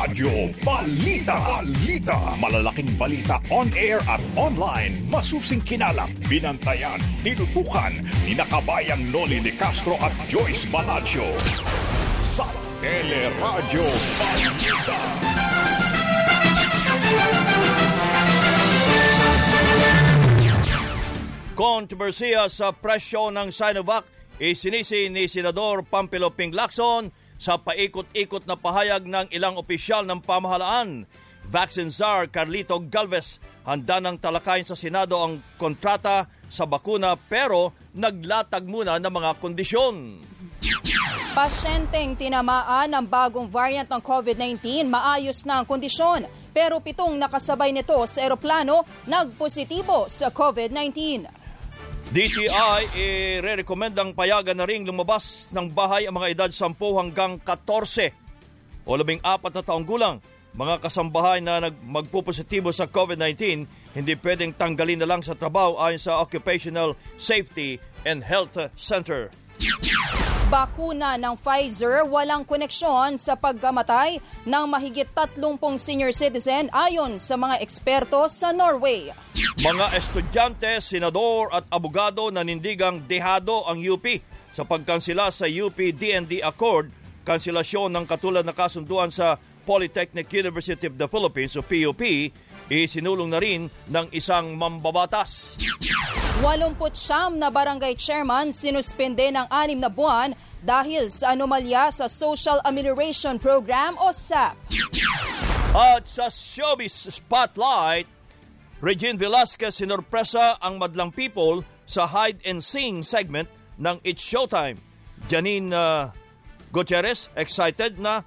Teleradyo Balita. Balita. Malalaking balita on air at online. Masusing kinalap, binantayan, tinutukan ni nakabayang Noli de Castro at Joyce Balancho. Sa Teleradyo Balita. Kontrobersiya sa presyo ng Sinovac isinisi ni Senador Pampilo Ping Lacson sa paikot-ikot na pahayag ng ilang opisyal ng pamahalaan. Vaccine czar Carlito Galvez handa ng talakayin sa Senado ang kontrata sa bakuna pero naglatag muna ng mga kondisyon. Pasyenteng tinamaan ng bagong variant ng COVID-19, maayos na ang kondisyon. Pero pitong nakasabay nito sa eroplano nagpositibo sa COVID-19. DTI i-recommend payagan na ring lumabas ng bahay ang mga edad 10 hanggang 14 o 14 na taong gulang. Mga kasambahay na magpupositibo sa COVID-19 hindi pwedeng tanggalin na lang sa trabaho ayon sa Occupational Safety and Health Center. Bakuna ng Pfizer walang koneksyon sa pagkamatay ng mahigit 30 senior citizen ayon sa mga eksperto sa Norway. Mga estudyante, senador at abogado nanindigang dehado ang UP sa pagkansila sa UP DND Accord, kanselasyon ng katulad na kasunduan sa Polytechnic University of the Philippines o PUP, isinulong na rin ng isang mambabatas. 89 na barangay chairman sinuspende ng anim na buwan dahil sa anomalya sa Social Amelioration Program o SAP. At sa Showbiz Spotlight, Regine Velasquez sinorpresa ang madlang people sa Hide and Sing segment ng It's Showtime. Janine uh, Gutierrez excited na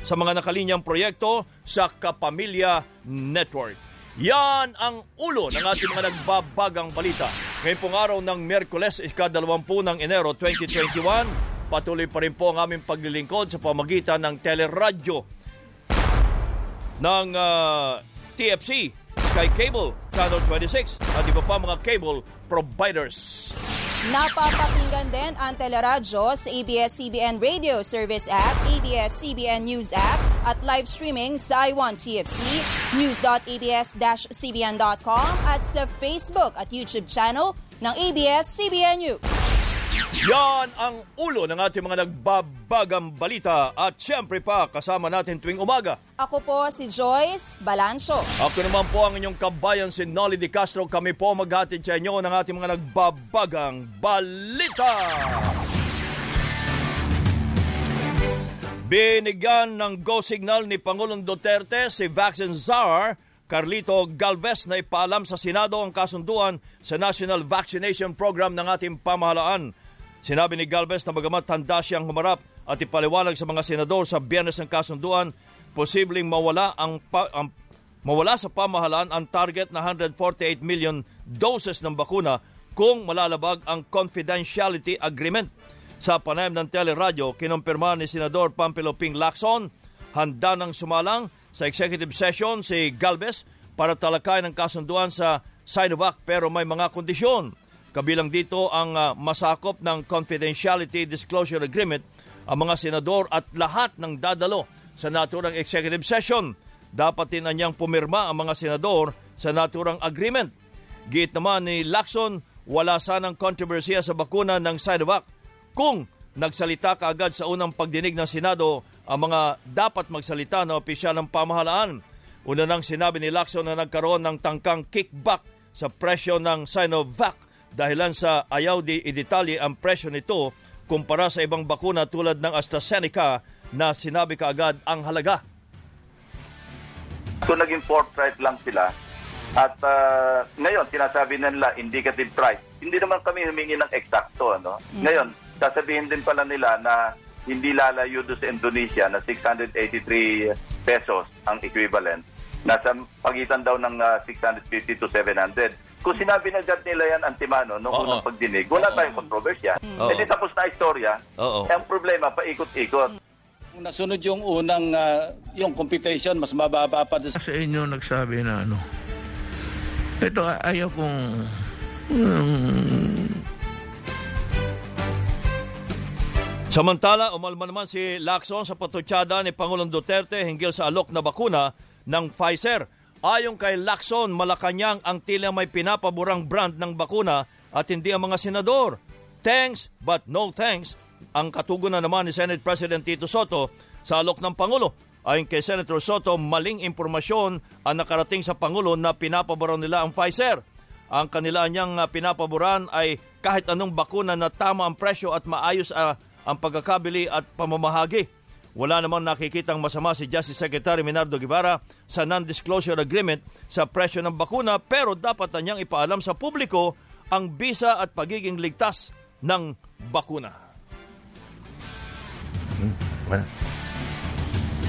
sa mga nakalinyang proyekto sa Kapamilya Network. Yan ang ulo ng ating mga nagbabagang balita. Ngayon pong araw ng Merkules, ikadalawampu ng Enero 2021, patuloy pa rin po ang aming paglilingkod sa pamagitan ng teleradyo ng uh, ah, TFC, Sky Cable, Channel 26 at iba pa mga cable providers. Napapakinggan din ang teleradyo sa ABS-CBN Radio Service App, ABS-CBN News App, at live streaming sa i1TFC, news.abs-cbn.com at sa Facebook at YouTube channel ng ABS-CBN News. Yan ang ulo ng ating mga nagbabagang balita at siyempre pa kasama natin tuwing umaga. Ako po si Joyce Balancho. Ako naman po ang inyong kabayan si Nolly Di Castro. Kami po maghatid sa inyo ng ating mga nagbabagang balita. Binigyan ng go signal ni Pangulong Duterte si Vaccine Czar Carlito Galvez na ipaalam sa Senado ang kasunduan sa National Vaccination Program ng ating pamahalaan. Sinabi ni Galvez na bagamat handa siyang humarap at ipaliwanag sa mga senador sa biyernes ng kasunduan, posibleng mawala ang, pa, ang mawala sa pamahalaan ang target na 148 million doses ng bakuna kung malalabag ang confidentiality agreement. Sa panayam ng teleradyo, kinumpirma ni Senador Pampilo Ping Lacson, handa nang sumalang sa executive session si Galvez para talakay ng kasunduan sa Sinovac pero may mga kondisyon. Kabilang dito ang uh, masakop ng Confidentiality Disclosure Agreement ang mga senador at lahat ng dadalo sa naturang executive session. Dapat din anyang pumirma ang mga senador sa naturang agreement. Git naman ni Lacson, wala sanang kontrobersiya sa bakuna ng Sinovac kung nagsalita kaagad sa unang pagdinig ng Senado ang mga dapat magsalita na opisyal ng pamahalaan. Una nang sinabi ni Lacson na nagkaroon ng tangkang kickback sa presyo ng Sinovac dahilan sa ayaw di idetalye ang presyo nito kumpara sa ibang bakuna tulad ng AstraZeneca na sinabi kaagad ang halaga. So naging forthright lang sila at uh, ngayon sinasabi nila indicative price. Hindi naman kami humingi ng eksakto. Ano? Mm. Ngayon, sasabihin din pala nila na hindi lalayo doon sa Indonesia na 683 pesos ang equivalent. Nasa pagitan daw ng uh, ah, 650 to 700 kung sinabi na agad nila yan antimano nung Oo. unang pagdinig, wala Oo. tayong kontrobersya. Oo. Hindi tapos na istorya. Oo. Eh, ang problema, paikot-ikot. Nasunod yung unang uh, yung computation, mas mababa pa. Sa inyo nagsabi na ano, ito ayaw kong um, Samantala, umalma naman si Lacson sa patutsada ni Pangulong Duterte hinggil sa alok na bakuna ng Pfizer. Ayon kay Lacson, Malacanang ang tila may pinapaborang brand ng bakuna at hindi ang mga senador. Thanks but no thanks ang katugunan naman ni Senate President Tito Soto sa alok ng Pangulo. Ayon kay Senator Soto, maling impormasyon ang nakarating sa Pangulo na pinapaboran nila ang Pfizer. Ang kanila niyang ah, pinapaboran ay kahit anong bakuna na tama ang presyo at maayos ah, ang pagkakabili at pamamahagi. Wala namang nakikitang masama si Justice Secretary Minardo Guevara sa non-disclosure agreement sa presyo ng bakuna pero dapat na niyang ipaalam sa publiko ang bisa at pagiging ligtas ng bakuna.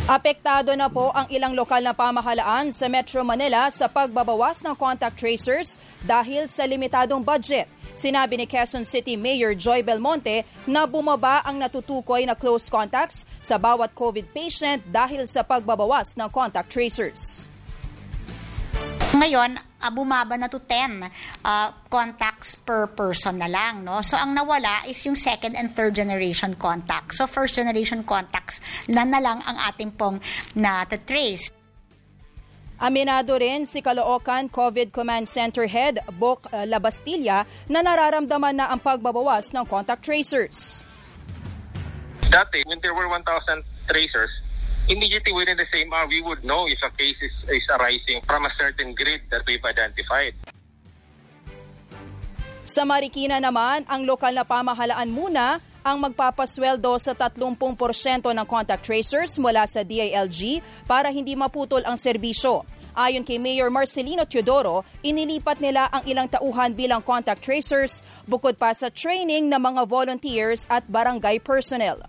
Apektado na po ang ilang lokal na pamahalaan sa Metro Manila sa pagbabawas ng contact tracers dahil sa limitadong budget. Sinabi ni Quezon City Mayor Joy Belmonte na bumaba ang natutukoy na close contacts sa bawat COVID patient dahil sa pagbabawas ng contact tracers. Ngayon, uh, bumaba na to 10 uh, contacts per person na lang. No? So, ang nawala is yung second and third generation contacts. So, first generation contacts na na lang ang ating pong na-trace. Aminado rin si Caloocan COVID Command Center Head Bok uh, Labastilla na nararamdaman na ang pagbabawas ng contact tracers. Dati, when there were 1,000 tracers, immediately within the same hour, we would know if a case is, is arising from a certain grid that we've identified. Sa Marikina naman, ang lokal na pamahalaan muna ang magpapasweldo sa 30% ng contact tracers mula sa DILG para hindi maputol ang serbisyo. Ayon kay Mayor Marcelino Teodoro, inilipat nila ang ilang tauhan bilang contact tracers bukod pa sa training ng mga volunteers at barangay personnel.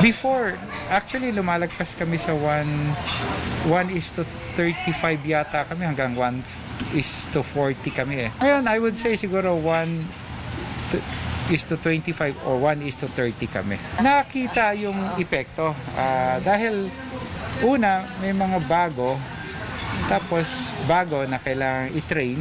Before, actually lumalagpas kami sa 1 1 is to 35 yata kami hanggang 1 is to 40 kami eh. Ngayon, I would say siguro 1 is to 25 or 1 is to 30 kami. Nakita yung epekto uh, dahil una may mga bago tapos bago na kailangan i-train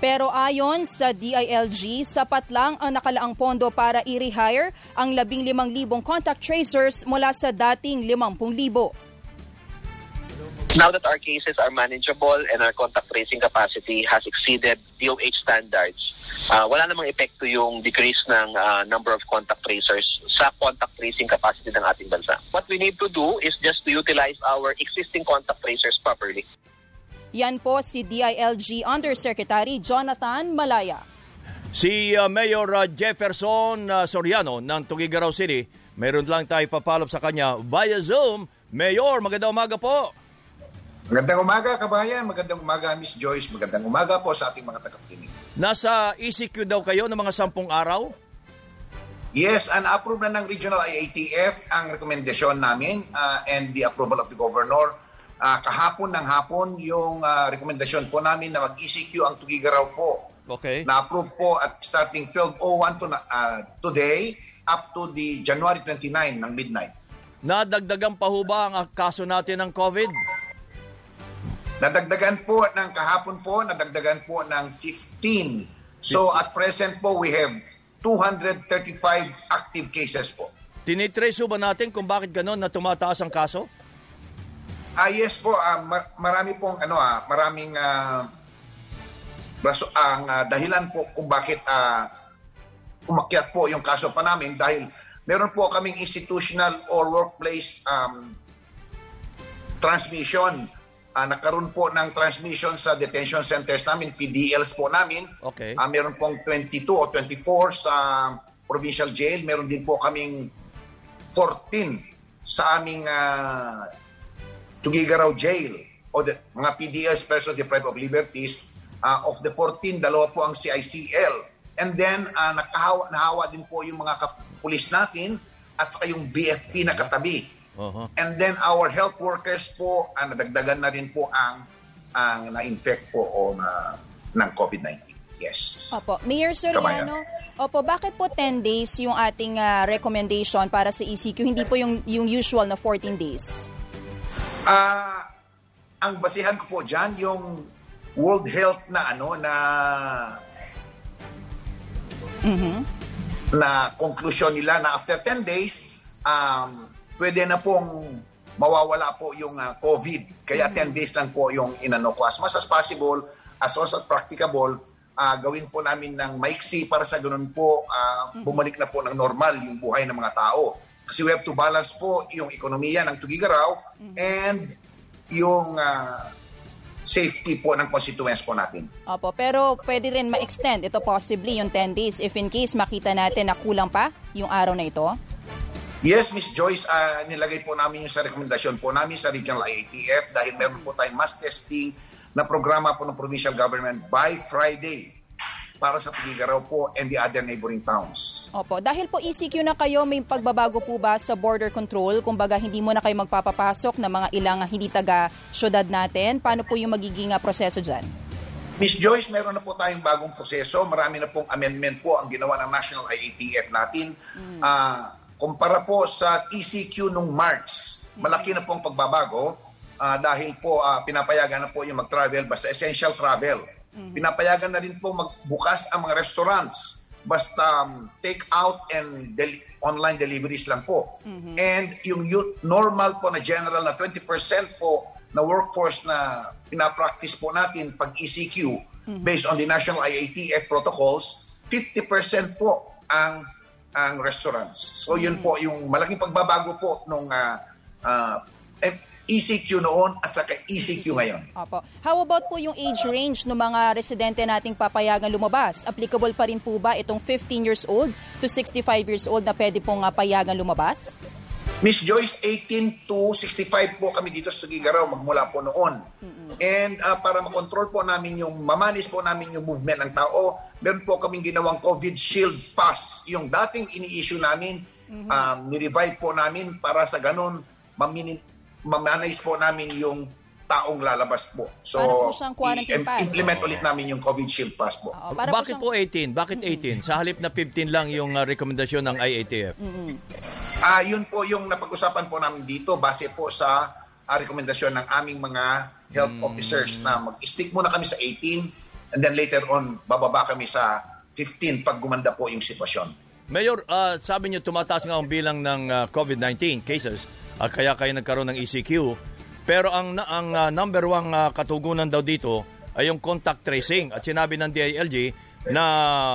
pero ayon sa DILG, sapat lang ang nakalaang pondo para i-rehire ang 15,000 contact tracers mula sa dating 50,000. Now that our cases are manageable and our contact tracing capacity has exceeded DOH standards, uh, wala namang epekto yung decrease ng uh, number of contact tracers sa contact tracing capacity ng ating bansa. What we need to do is just to utilize our existing contact tracers properly. Yan po si DILG Undersecretary Jonathan Malaya. Si uh, Mayor uh, Jefferson uh, Soriano ng Tugigaraw City, meron lang tayo papalop sa kanya via Zoom. Mayor, magandang umaga po. Magandang umaga, kabayan. Magandang umaga, Miss Joyce. Magandang umaga po sa ating mga tagapakinig. Nasa ECQ daw kayo ng mga sampung araw? Yes, and approve na ng Regional IATF ang rekomendasyon namin uh, and the approval of the Governor uh, kahapon ng hapon yung uh, rekomendasyon po namin na mag-ECQ ang Tugigaraw po. Okay. Na-approve po at starting 12.01 to uh, today up to the January 29 ng midnight. Nadagdagan pa ho ba ang kaso natin ng COVID? Nadagdagan po ng kahapon po, nadagdagan po ng 15. So at present po we have 235 active cases po. Tinitrace ba natin kung bakit gano'n na tumataas ang kaso? Ah, yes po, uh, marami pong ano ah, maraming uh, raso, ang uh, dahilan po kung bakit uh, umakyat po yung kaso pa namin dahil meron po kaming institutional or workplace um, transmission. Uh, nagkaroon po ng transmission sa detention centers namin, PDLs po namin. Okay. Uh, meron pong 22 o 24 sa provincial jail. Meron din po kaming 14 sa aming uh, Tugigaraw Jail o the, mga PDS, persons deprived of liberties, uh, of the 14, dalawa po ang CICL. And then, uh, nakahawa, nahawa din po yung mga pulis natin at saka yung BFP na katabi. Uh-huh. And then our health workers po, uh, nadagdagan na rin po ang ang na-infect po o na, ng COVID-19. Yes. Opo. Mayor Soriano, opo, bakit po 10 days yung ating uh, recommendation para sa ECQ, hindi po yung, yung usual na 14 days? Ah, uh, ang basihan ko po diyan yung World Health na ano na Mhm. na konklusyon nila na after 10 days, um, pwede na pong mawawala po yung uh, COVID. Kaya 10 days lang po yung inano ko. As much as possible, as much as practicable, uh, gawin po namin ng maiksi para sa ganun po uh, bumalik na po ng normal yung buhay ng mga tao. Kasi we have to balance po yung ekonomiya ng Tugigaraw and yung uh, safety po ng constituents po natin. Opo, pero pwede rin ma-extend ito possibly yung 10 days if in case makita natin na kulang pa yung araw na ito? Yes, Miss Joyce, uh, nilagay po namin yung sa rekomendasyon po namin sa Regional IATF dahil meron po tayong mass testing na programa po ng provincial government by Friday para sa Tugigaraw po and the other neighboring towns. Opo, dahil po ECQ na kayo, may pagbabago po ba sa border control? Kumbaga, hindi mo na kayo magpapapasok ng mga ilang hindi taga syudad natin. Paano po yung magiging uh, proseso dyan? Miss Joyce, meron na po tayong bagong proseso. Marami na pong amendment po ang ginawa ng National IATF natin. Mm. Uh, kumpara po sa ECQ nung March, malaki na pong pagbabago uh, dahil po uh, pinapayagan na po yung mag-travel basta essential travel Mm-hmm. Pinapayagan na rin po magbukas ang mga restaurants basta um, take out and del- online deliveries lang po. Mm-hmm. And yung normal po na general na 20% po na workforce na pinapractice po natin pag ECQ mm-hmm. based on the national IATF protocols, 50% po ang ang restaurants. So yun mm-hmm. po yung malaking pagbabago po nung uh, uh, ECQ noon at saka ECQ ngayon. Opo. How about po yung age range ng mga residente nating papayagan lumabas? Applicable pa rin po ba itong 15 years old to 65 years old na pwede pong uh, payagan lumabas? Miss Joyce, 18 to 65 po kami dito sa Tugigaraw magmula po noon. And uh, para makontrol po namin yung, mamanis po namin yung movement ng tao, meron po kaming ginawang COVID Shield Pass. Yung dating ini-issue namin, mm-hmm. um, ni-revive po namin para sa ganun, mamanage po namin yung taong lalabas po. So, po siyang quarantine pass? implement ulit namin yung COVID Shield Pass po. Oo, Bakit po, siyang... po 18? Bakit 18? Sa halip na 15 lang yung uh, rekomendasyon ng IATF? Mm-hmm. Uh, yun po yung napag-usapan po namin dito base po sa uh, rekomendasyon ng aming mga health mm. officers na mag-stick muna kami sa 18 and then later on bababa kami sa 15 pag gumanda po yung sitwasyon. Mayor, uh, sabi niyo tumataas nga ang bilang ng uh, COVID-19 cases uh, kaya kayo nagkaroon ng ECQ. Pero ang, ang uh, number one uh, katugunan daw dito ay yung contact tracing. At sinabi ng DILG na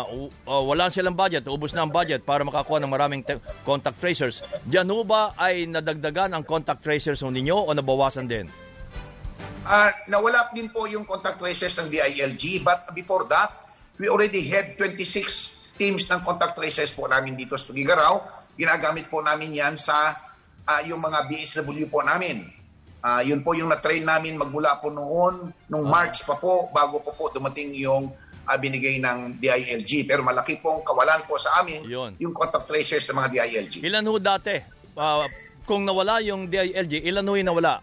uh, wala silang budget, ubos na ang budget para makakuha ng maraming te- contact tracers. Diyan ba ay nadagdagan ang contact tracers ninyo o nabawasan din? Uh, nawala din po yung contact tracers ng DILG but before that, we already had 26 teams ng contact tracers po namin dito sa Tugigaraw. Ginagamit po namin yan sa uh, yung mga BSW po namin. Uh, yun po yung na-train namin magmula po noon, nung March pa po, bago po po dumating yung uh, binigay ng DILG. Pero malaki pong kawalan po sa amin yun. yung contact tracers ng mga DILG. Ilan ho dati? Uh, kung nawala yung DILG, ilan ho yung nawala?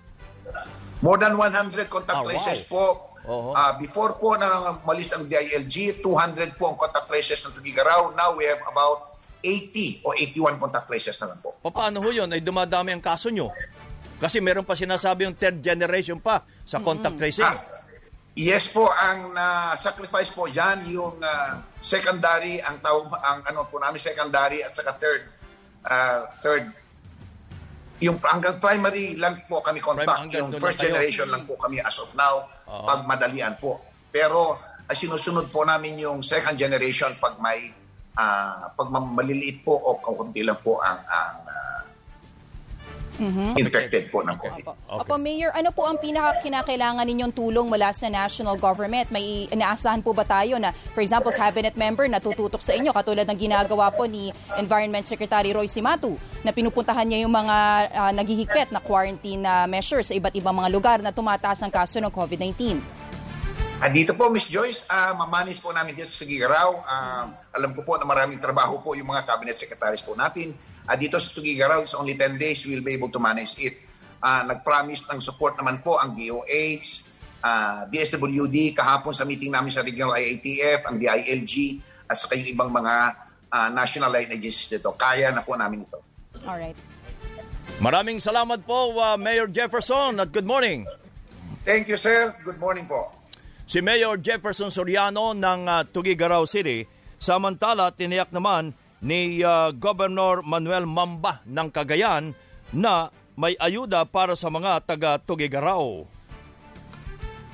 More than 100 contact oh, tracers wow. po. Uh-huh. Uh, before po na malis ang DILG, 200 po ang contact tracers ng Tugigaraw. Now we have about 80 o 81 contact traces na lang po. Paano ho yun? Ay dumadami ang kaso nyo? Kasi meron pa sinasabi yung third generation pa sa contact tracing. Ah, yes po, ang uh, sacrifice po dyan, yung uh, secondary, ang tawag, ang ano po namin secondary at saka third, uh, third, yung hanggang primary lang po kami contact. Prime, yung first generation lang po kami as of now, uh-huh. pag madalian po. Pero uh, sinusunod po namin yung second generation pag may uh, pag maliliit po o kaunti lang po ang, ang uh, mm-hmm. infected po ng COVID. Opo. Okay. Opo, Mayor, ano po ang pinaka-kinakailangan ninyong tulong mula sa national government? May inaasahan po ba tayo na, for example, cabinet member na tututok sa inyo katulad ng ginagawa po ni Environment Secretary Roy Simatu na pinupuntahan niya yung mga uh, naghihigpit na quarantine uh, measures sa iba't ibang mga lugar na tumataas ang kaso ng COVID-19? Andito po, Miss Joyce, uh, mamanis po namin dito sa Tugigaraw. Uh, alam ko po na maraming trabaho po yung mga cabinet secretaries po natin. Uh, dito sa Tugigaraw, it's only 10 days, we'll be able to manage it. Uh, nag-promise ng support naman po ang DOH, uh, DSWD, kahapon sa meeting namin sa Regional IATF, ang DILG, at saka yung ibang mga uh, national line agencies dito. Kaya na po namin ito. Alright. Maraming salamat po, uh, Mayor Jefferson, at good morning. Thank you, sir. Good morning po. Si Mayor Jefferson Soriano ng uh, Tugigaraw City, samantala tiniyak naman ni uh, Governor Manuel Mamba ng Cagayan na may ayuda para sa mga taga-Tugigaraw.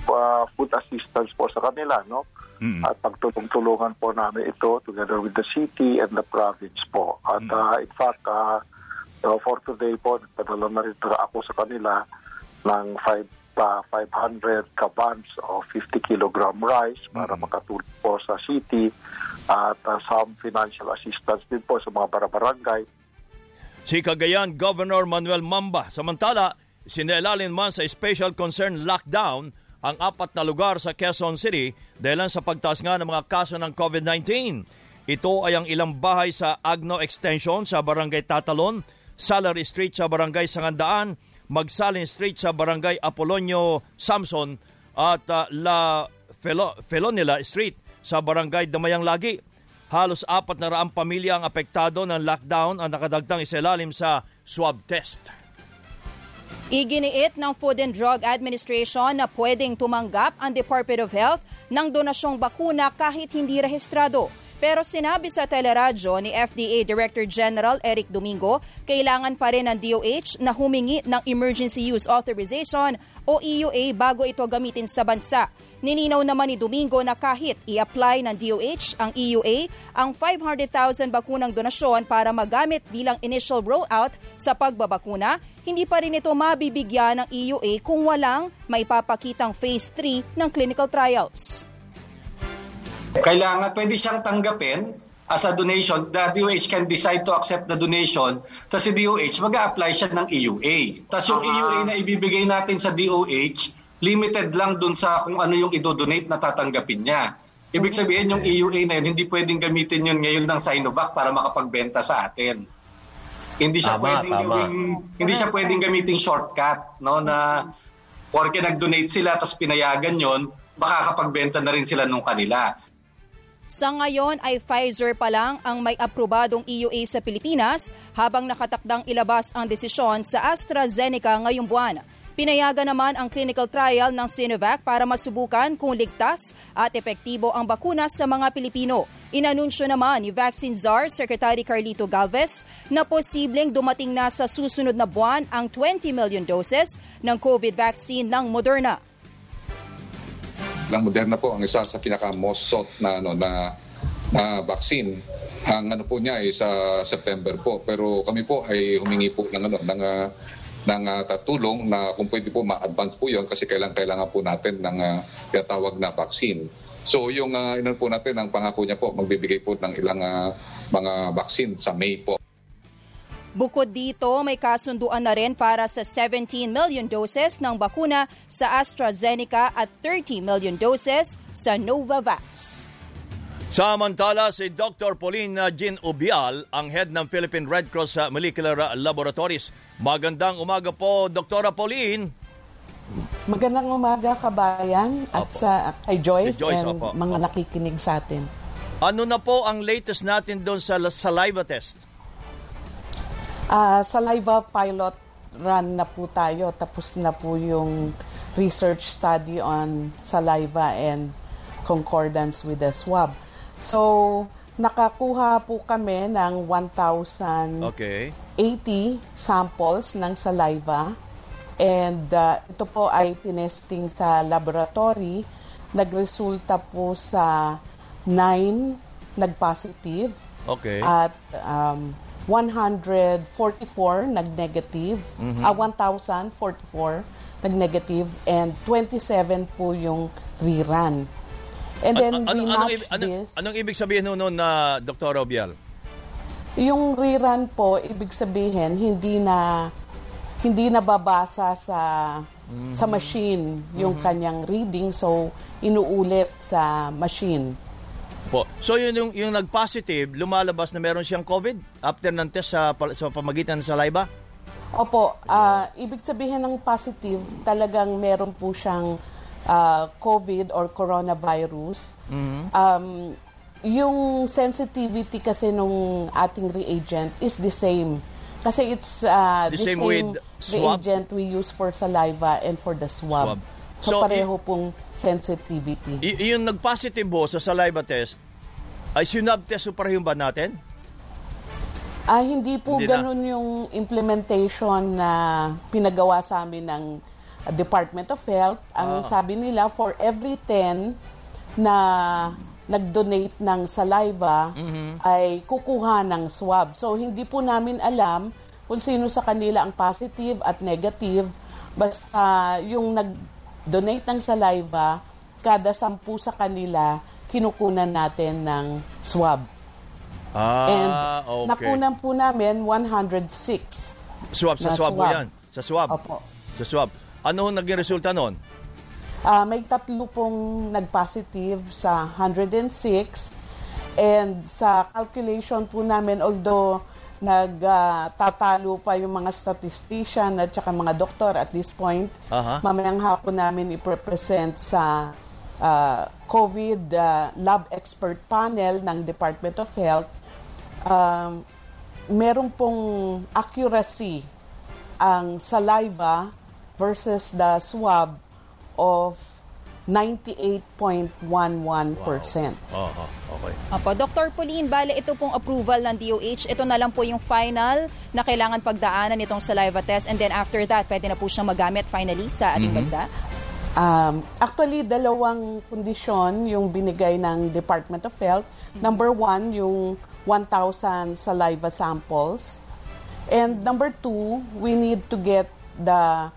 Uh, food assistance po sa kanila, no? Mm. At pagtulong-tulungan po namin ito together with the city and the province po. At uh, in fact, uh, uh, for today po, nagpadala na rin ako sa kanila ng 5 uh, 500 kabans of 50 kilogram rice para makatulong po sa city at uh, some financial assistance din po sa mga barabarangay. Si Cagayan Governor Manuel Mamba. Samantala, sinailalin man sa special concern lockdown ang apat na lugar sa Quezon City dahil sa pagtaas nga ng mga kaso ng COVID-19. Ito ay ang ilang bahay sa Agno Extension sa Barangay Tatalon, Salary Street sa Barangay Sangandaan, Magsalin Street sa Barangay Apolonio Samson at uh, La Felo- Felonila Street sa Barangay Damayang Lagi. Halos apat na raang pamilya ang apektado ng lockdown ang nakadagtang iselalim sa swab test. Iginiit ng Food and Drug Administration na pwedeng tumanggap ang Department of Health ng donasyong bakuna kahit hindi rehistrado. Pero sinabi sa teleradyo ni FDA Director General Eric Domingo, kailangan pa rin ng DOH na humingi ng Emergency Use Authorization o EUA bago ito gamitin sa bansa. Nininaw naman ni Domingo na kahit i-apply ng DOH ang EUA, ang 500,000 bakunang donasyon para magamit bilang initial rollout sa pagbabakuna, hindi pa rin ito mabibigyan ng EUA kung walang maipapakitang phase 3 ng clinical trials. Kailangan pwede siyang tanggapin as a donation. The DOH can decide to accept the donation. Tapos si DOH, mag apply siya ng EUA. Tapos yung EUA na ibibigay natin sa DOH, limited lang dun sa kung ano yung idodonate na tatanggapin niya. Ibig sabihin yung EUA na yun, hindi pwedeng gamitin yun ngayon ng Sinovac para makapagbenta sa atin. Hindi siya Tama, pwedeng tama. gawing, hindi siya pwedeng gamiting shortcut no na porke nag-donate sila tapos pinayagan yon makakapagbenta na rin sila nung kanila. Sa ngayon ay Pfizer pa lang ang may aprobadong EUA sa Pilipinas habang nakatakdang ilabas ang desisyon sa AstraZeneca ngayong buwan. Pinayagan naman ang clinical trial ng Sinovac para masubukan kung ligtas at epektibo ang bakuna sa mga Pilipino. Inanunsyo naman ni Vaccine Czar Secretary Carlito Galvez na posibleng dumating na sa susunod na buwan ang 20 million doses ng COVID vaccine ng Moderna. Ng Moderna po ang isa sa pinaka most sought na ano na na vaccine. Ang ano po niya ay sa September po. Pero kami po ay humingi po ng ano ng ah, ng ah, tatulong na kung pwede po ma-advance po 'yon kasi kailangan kailangan po natin ng uh, tinatawag na vaccine. So yung uh, inon po natin ang pangako niya po magbibigay po ng ilang ah, mga vaccine sa May po. Bukod dito, may kasunduan na rin para sa 17 million doses ng bakuna sa AstraZeneca at 30 million doses sa Novavax. Samantala, si Dr. Pauline Jean Ubial, ang head ng Philippine Red Cross sa Molecular Laboratories. Magandang umaga po, Dr. Pauline. Magandang umaga kabayan at sa kay Joyce, Si Joyce, and opo. mga nakikinig sa atin. Ano na po ang latest natin doon sa saliva test? Ah, saliva pilot run na po tayo. Tapos na po yung research study on saliva and concordance with the swab. So, nakakuha po kami ng 1,080 Okay. samples ng saliva. And uh, ito po ay tinesting sa laboratory. Nagresulta po sa 9 nag-positive. Okay. At um, 144 nag-negative. Mhm. Ah, 1,044 nag-negative. And 27 po yung rerun. And then An- we anong, match ibig- anong- this. anong ibig sabihin nun nun na Dr. Ubial? Yung rerun po, ibig sabihin, hindi na hindi nababasa sa sa machine yung Mhm. kanyang reading so inuulit sa machine. Po. So yun yung, yung nag-positive, lumalabas na meron siyang COVID after ng test sa, sa pamagitan ng saliva? Opo, ah, ibig sabihin ng positive, talagang meron po siyang ah, COVID or coronavirus. Mhm. Um, yung sensitivity kasi nung ating reagent is the same. Kasi it's uh, The the, same same, with swab? reagent we use for saliva and for the swab. Swab. So, So, pareho pong sensitivity. Y- yung nag-positive po sa saliva test, ay sinab test po pareho ba natin? Ah, hindi po Hindi na. ganun yung implementation na pinagawa sa amin ng Department of Health. Ang Ah. sabi nila, for every 10 na nag-donate ng saliva, Mhm. ay kukuha ng swab. So, hindi po namin alam kung sino sa kanila ang positive at negative. Basta yung nag-donate ng saliva, kada sampu sa kanila, kinukunan natin ng swab. And Ah, okay. nakunan po namin 106. Swab, sa swab, mo yan. Sa swab. Opo. Sa swab. Ano naging resulta noon? Ah, may tatlo pong nag-positive sa 106 and sa calculation po namin although nagtatalo pa yung mga statistician at saka mga doktor at this point Aha. mamayang hapon namin i-present sa ah, COVID ah, lab expert panel ng Department of Health um, meron pong accuracy ang saliva versus the swab of 98.11%. Aha, okay. Opo, Dr. Pauline, bale ito pong approval ng DOH, ito na lang po yung final na kailangan pagdaanan itong saliva test and then after that, pwede na po siyang magamit finally sa ating Mhm. bansa? Um, actually, dalawang kondisyon yung binigay ng Department of Health. Number one, yung 1,000 saliva samples. And number two, we need to get the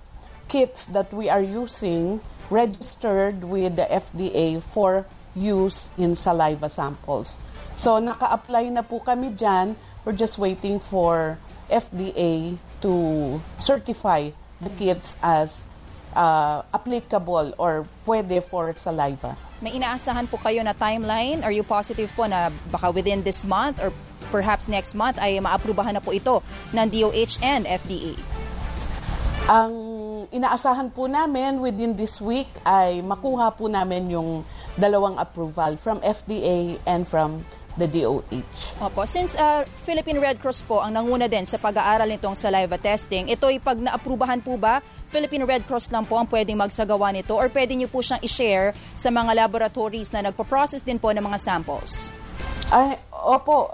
kits that we are using registered with the FDA for use in saliva samples. So, naka-apply na po kami dyan. We're just waiting for FDA to certify the kits as uh, applicable or pwede for saliva. May inaasahan po kayo na timeline? Are you positive po na baka within this month or perhaps next month ay maaprubahan na po ito ng DOH and FDA? Ang inaasahan po namin within this week ay makuha po namin yung dalawang approval from FDA and from the DOH. Opo, since uh, Philippine Red Cross po ang nanguna din sa pag-aaral nitong saliva testing, ito'y pag naaprubahan po ba, Philippine Red Cross lang po ang pwedeng magsagawa nito or pwede niyo po siyang i-share sa mga laboratories na nagpo-process din po ng mga samples? Ay, opo.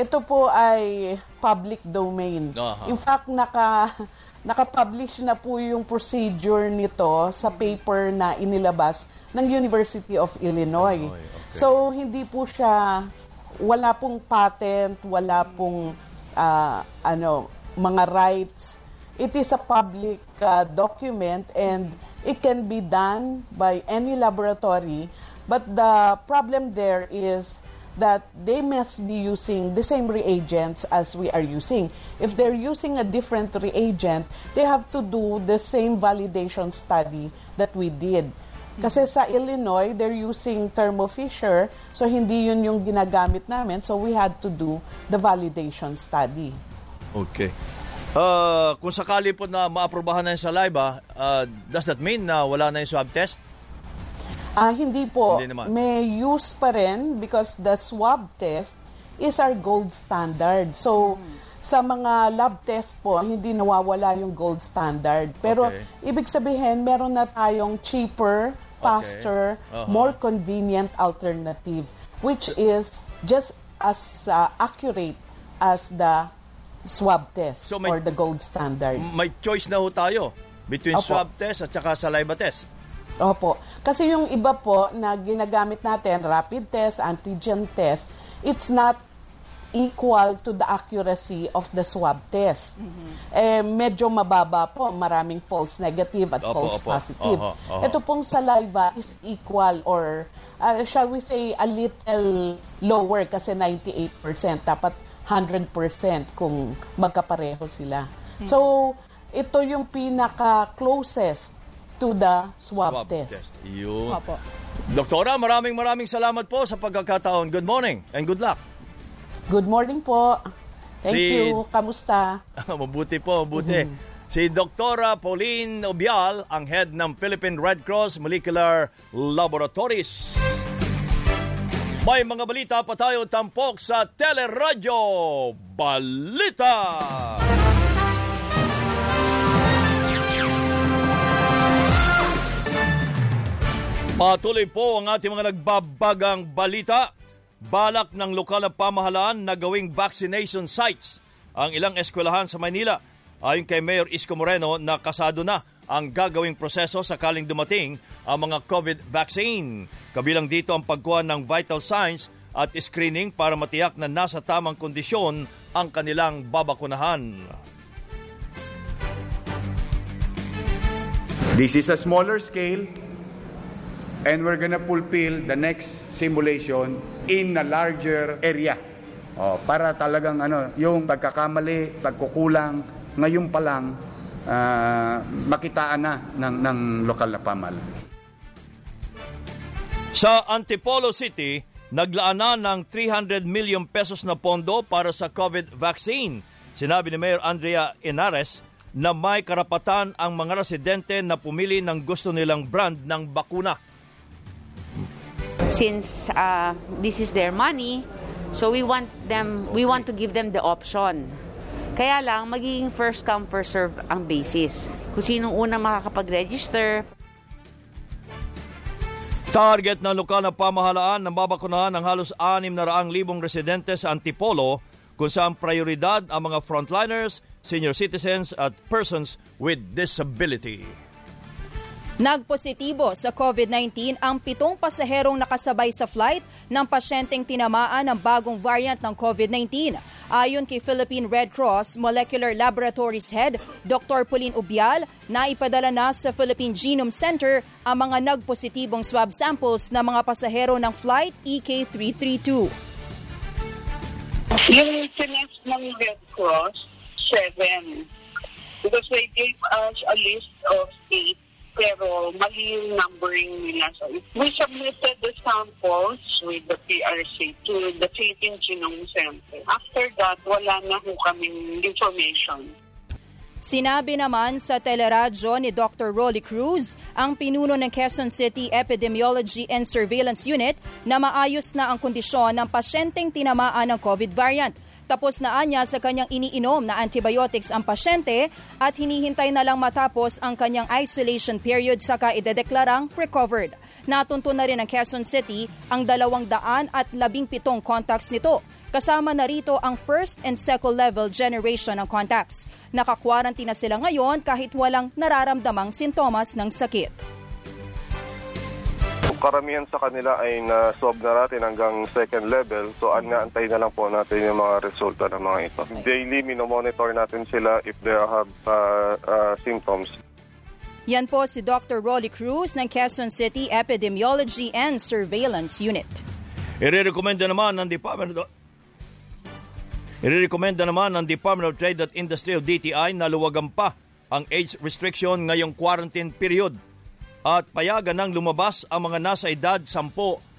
Ito po ay public domain. Aha. In fact, naka naka-publish na po yung procedure nito sa paper na inilabas ng University of Illinois. So, hindi po siya wala pong patent, wala pong ah, ano, mga rights. It is a public ah, document and it can be done by any laboratory. But the problem there is that they must be using the same reagents as we are using. If they're using a different reagent, they have to do the same validation study that we did. Kasi sa Illinois, they're using Thermo Fisher, so hindi yun yung ginagamit namin, so we had to do the validation study. Okay. Uh, kung sakali po na maaprubahan na yung saliva, uh, does that mean na wala na yung swab test? Ah, hindi po. Hindi naman. May use pa rin because the swab test is our gold standard. So, sa mga lab test po, hindi nawawala yung gold standard. Pero, Okay. ibig sabihin, meron na tayong cheaper, faster, Uh-huh. more convenient alternative, which is just as uh, accurate as the swab test So may- or the gold standard. May choice na ho tayo between Opo. swab test at saka saliva test. Opo. Kasi yung iba po na ginagamit natin, rapid test, antigen test, it's not equal to the accuracy of the swab test. Eh, medyo mababa po, maraming false negative at Opo, false opo. positive. Oho, oho. Ito pong saliva is equal or uh, shall we say a little lower kasi 98%. Dapat 100% kung magkapareho sila. So, ito yung pinaka-closest to the swab, test. Yun. Opo. Doktora, maraming maraming salamat po sa pagkakataon. Good morning and good luck. Good morning po. Thank Si- you. Kamusta? mabuti po, mabuti. Si Doktora Pauline Obial, ang head ng Philippine Red Cross Molecular Laboratories. May mga balita pa tayo tampok sa Teleradyo Balita. Patuloy po ang ating mga nagbabagang balita. Balak ng lokal na pamahalaan na gawing vaccination sites ang ilang eskwelahan sa Maynila. Ayon kay Mayor Isko Moreno na kasado na ang gagawing proseso sakaling dumating ang mga COVID vaccine. Kabilang dito ang pagkuha ng vital signs at screening para matiyak na nasa tamang kondisyon ang kanilang babakunahan. This is a smaller scale and we're gonna fulfill the next simulation in a larger area. Oh, para talagang ano, yung pagkakamali, pagkukulang, ngayon pa lang, uh, makitaan na ng, ng lokal na pamahalaan. Sa Antipolo City, naglaan na ng 300 million pesos na pondo para sa COVID vaccine. Sinabi ni Mayor Andrea Inares na may karapatan ang mga residente na pumili ng gusto nilang brand ng bakuna. Since uh, this is their money, so we want them we want to give them the option. Kaya lang magiging first come first serve ang basis. Kung sinong una makakapag-register. Target ng lokal na pamahalaan ng babakunahan ng halos 600,000 residente sa Antipolo kung saan prioridad ang mga frontliners, senior citizens at persons with disability. Nagpositibo sa COVID-19 ang pitong pasaherong nakasabay sa flight ng pasyenteng tinamaan ng bagong variant ng COVID-19. Ayon kay Philippine Red Cross Molecular Laboratories Head Dr. Pauline Ubial, naipadala na sa Philippine Genome Center ang mga nagpositibong swab samples ng mga pasahero ng flight E EK332. Yung tinest ng Red Cross, seven. Because they gave us a list of eight pero mali yung numbering nila. So we submitted the samples with the PRC to the Philippine Genome Center. After that, wala na ho kaming information. Sinabi naman sa teleradyo ni Dr. Rolly Cruz, ang pinuno ng Quezon City Epidemiology and Surveillance Unit na maayos na ang kondisyon ng pasyenteng tinamaan ng COVID variant. Tapos na anya sa kanyang iniinom na antibiotics ang pasyente at hinihintay na lang matapos ang kanyang isolation period saka idedeklarang recovered. Natunto na rin ng Quezon City ang dalawang daan at labing pitong contacts nito. Kasama na rito ang first and second level generation ng contacts. Naka-quarantine na sila ngayon kahit walang nararamdamang sintomas ng sakit karamihan sa kanila ay na-swab na natin hanggang second level. So, anaantay na lang po natin yung mga resulta ng mga ito. Daily, minomonitor natin sila if they have uh, uh, symptoms. Yan po si Dr. Rolly Cruz ng Quezon City Epidemiology and Surveillance Unit. Irerekomenda naman ng Department of Irerekomenda naman ng Department of Trade at Industry o DTI na luwagan pa ang age restriction ngayong quarantine period at payagan ng lumabas ang mga nasa edad 10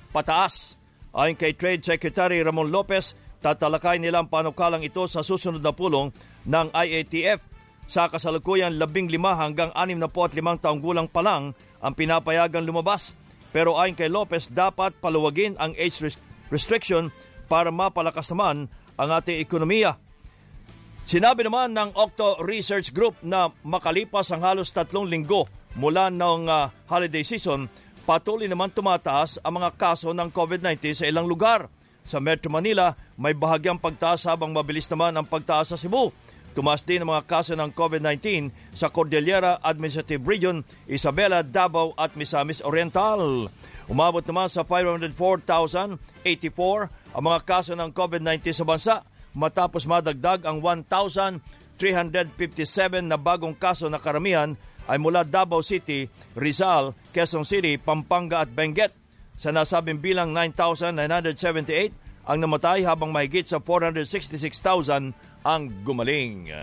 pataas. Ayon kay Trade Secretary Ramon Lopez, tatalakay nila ang panukalang ito sa susunod na pulong ng IATF. Sa kasalukuyan, 15 hanggang 65 taong gulang pa lang ang pinapayagan lumabas. Pero ayon kay Lopez, dapat paluwagin ang age restriction para mapalakas naman ang ating ekonomiya. Sinabi naman ng Octo Research Group na makalipas ang halos tatlong linggo mula ng uh, holiday season, patuloy naman tumataas ang mga kaso ng COVID-19 sa ilang lugar. Sa Metro Manila, may bahagyang pagtaas habang mabilis naman ang pagtaas sa Cebu. Tumaas din ang mga kaso ng COVID-19 sa Cordillera Administrative Region, Isabela, Davao at Misamis Oriental. Umabot naman sa 504,084 ang mga kaso ng COVID-19 sa bansa matapos madagdag ang 1,357 na bagong kaso na karamihan ay mula Davao City, Rizal, Quezon City, Pampanga at Benguet. Sa nasabing bilang 9,978 ang namatay habang mahigit sa 466,000 ang gumaling.